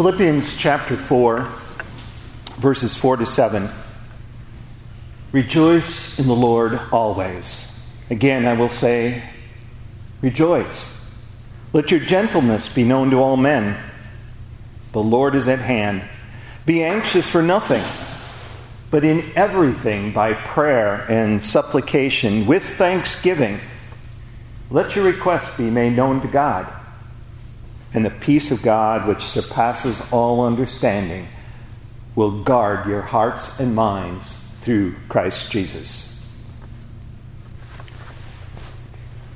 Philippians chapter 4, verses 4 to 7. Rejoice in the Lord always. Again, I will say, rejoice. Let your gentleness be known to all men. The Lord is at hand. Be anxious for nothing, but in everything by prayer and supplication with thanksgiving. Let your requests be made known to God. And the peace of God, which surpasses all understanding, will guard your hearts and minds through Christ Jesus.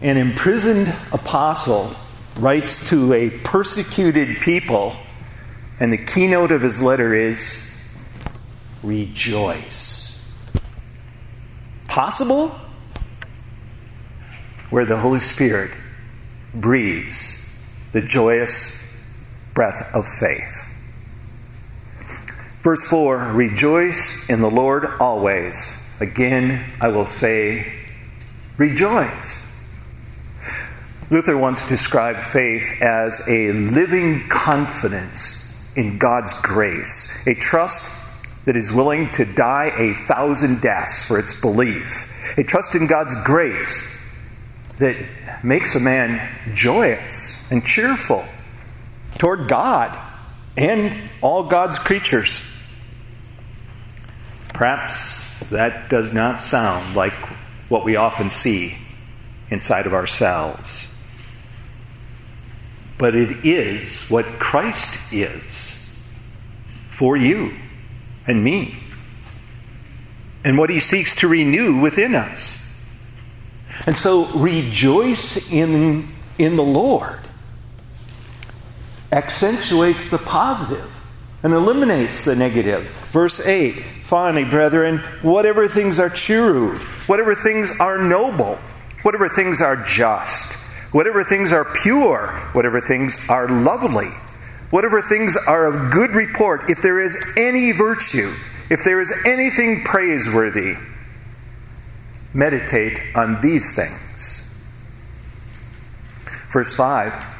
An imprisoned apostle writes to a persecuted people, and the keynote of his letter is rejoice. Possible? Where the Holy Spirit breathes the joyous breath of faith. Verse 4 Rejoice in the Lord always. Again, I will say, rejoice. Luther once described faith as a living confidence in God's grace, a trust that is willing to die a thousand deaths for its belief, a trust in God's grace that makes a man joyous and cheerful toward God and all God's creatures. Perhaps that does not sound like what we often see inside of ourselves but it is what Christ is for you and me, and what he seeks to renew within us. And so rejoice in, in the Lord accentuates the positive and eliminates the negative. Verse 8 Finally, brethren, whatever things are true, whatever things are noble, whatever things are just whatever things are pure, whatever things are lovely, whatever things are of good report, if there is any virtue, if there is anything praiseworthy, meditate on these things. Verse 5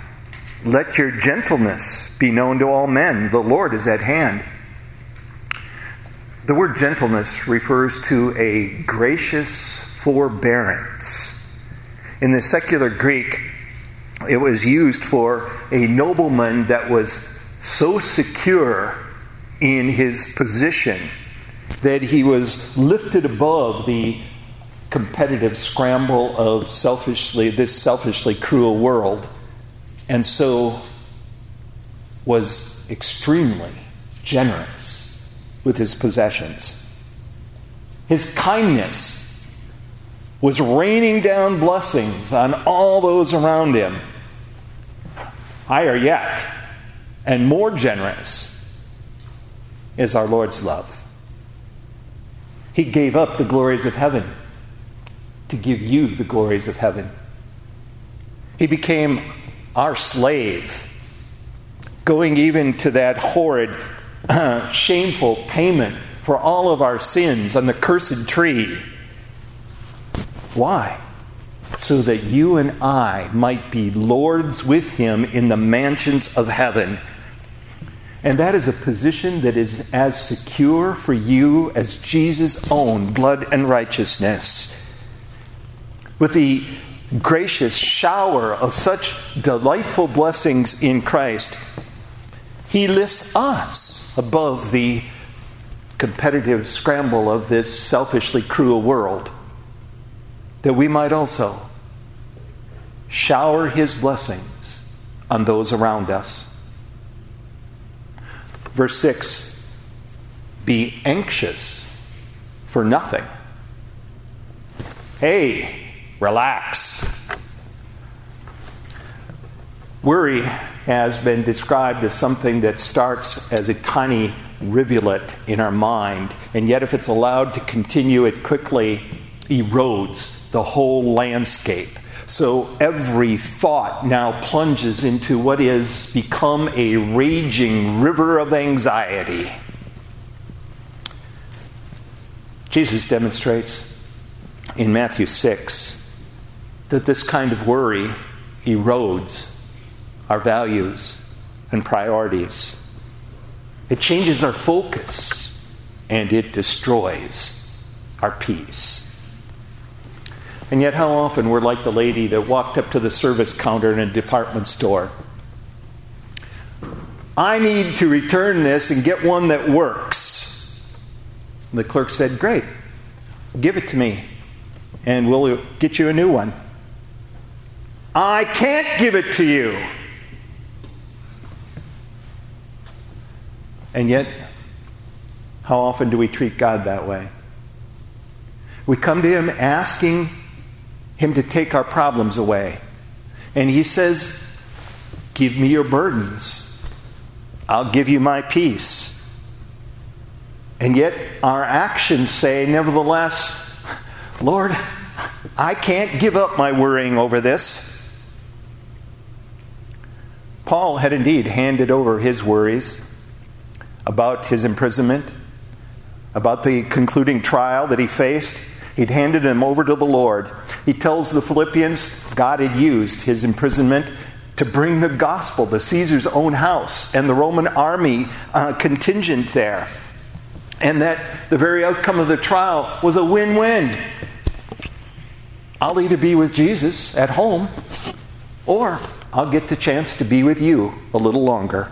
Let your gentleness be known to all men, the Lord is at hand. The word gentleness refers to a gracious forbearance. In the secular Greek, it was used for a nobleman that was so secure in his position that he was lifted above the competitive scramble of selfishly this selfishly cruel world and so was extremely generous with his possessions his kindness was raining down blessings on all those around him. Higher yet, and more generous, is our Lord's love. He gave up the glories of heaven to give you the glories of heaven. He became our slave, going even to that horrid, uh, shameful payment for all of our sins on the cursed tree why? So that you and I might be lords with him in the mansions of heaven. And that is a position that is as secure for you as Jesus' own blood and righteousness. With the gracious shower of such delightful blessings in Christ, he lifts us above the competitive scramble of this selfishly cruel world that we might also shower his blessings on those around us. Verse 6 Be anxious for nothing. Hey, relax. Worry has been described as something that starts as a tiny rivulet in our mind, and yet, if it's allowed to continue, it quickly erodes the whole landscape. So every thought now plunges into what is become a raging river of anxiety. Jesus demonstrates in Matthew 6 that this kind of worry erodes our values and priorities. It changes our focus and it destroys our peace. And yet, how often we're like the lady that walked up to the service counter in a department store. I need to return this and get one that works. The clerk said, Great, give it to me, and we'll get you a new one. I can't give it to you. And yet, how often do we treat God that way? We come to Him asking Him to take our problems away. And He says, Give me your burdens. I'll give you my peace. And yet, our actions say, nevertheless, Lord, I can't give up my worrying over this. Paul had indeed handed over his worries about his imprisonment, about the concluding trial that he faced. He'd handed them over to the Lord. He tells the Philippians God had used his imprisonment to bring the gospel to Caesar's own house and the Roman army uh, contingent there. And that the very outcome of the trial was a win win. I'll either be with Jesus at home or I'll get the chance to be with you a little longer.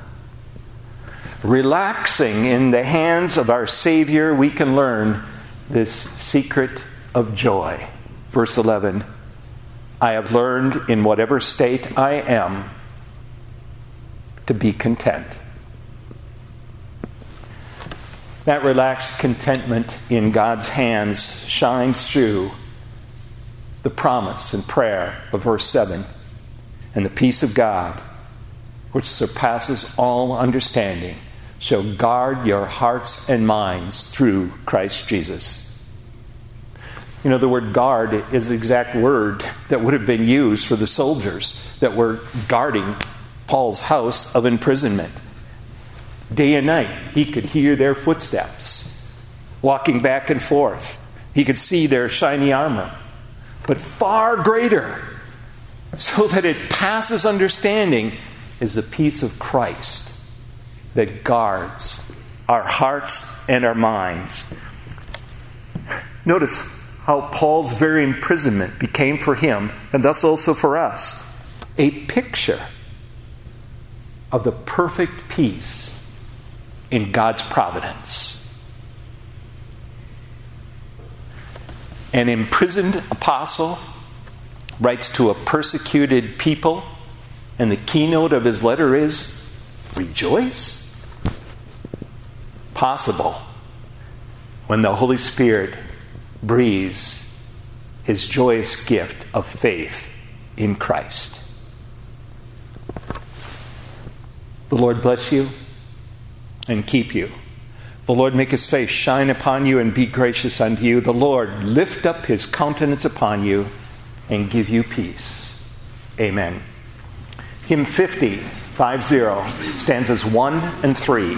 Relaxing in the hands of our Savior, we can learn this secret of joy. Verse 11 I have learned in whatever state I am to be content. That relaxed contentment in God's hands shines through the promise and prayer of verse 7 and the peace of God, which surpasses all understanding, shall guard your hearts and minds through Christ Jesus. You know, the word guard is the exact word that would have been used for the soldiers that were guarding Paul's house of imprisonment. Day and night, he could hear their footsteps walking back and forth. He could see their shiny armor. But far greater, so that it passes understanding, is the peace of Christ that guards our hearts and our minds. Notice how Paul's very imprisonment became for him, and thus also for us, a picture of the perfect peace in God's providence. An imprisoned apostle writes to a persecuted people, and the keynote of his letter is Rejoice? Possible when the Holy Spirit breathes his joyous gift of faith in Christ. The Lord bless you and keep you. The Lord make his face shine upon you and be gracious unto you. The Lord lift up his countenance upon you and give you peace. Amen. Hymn 50, 50, stanzas 1 and 3.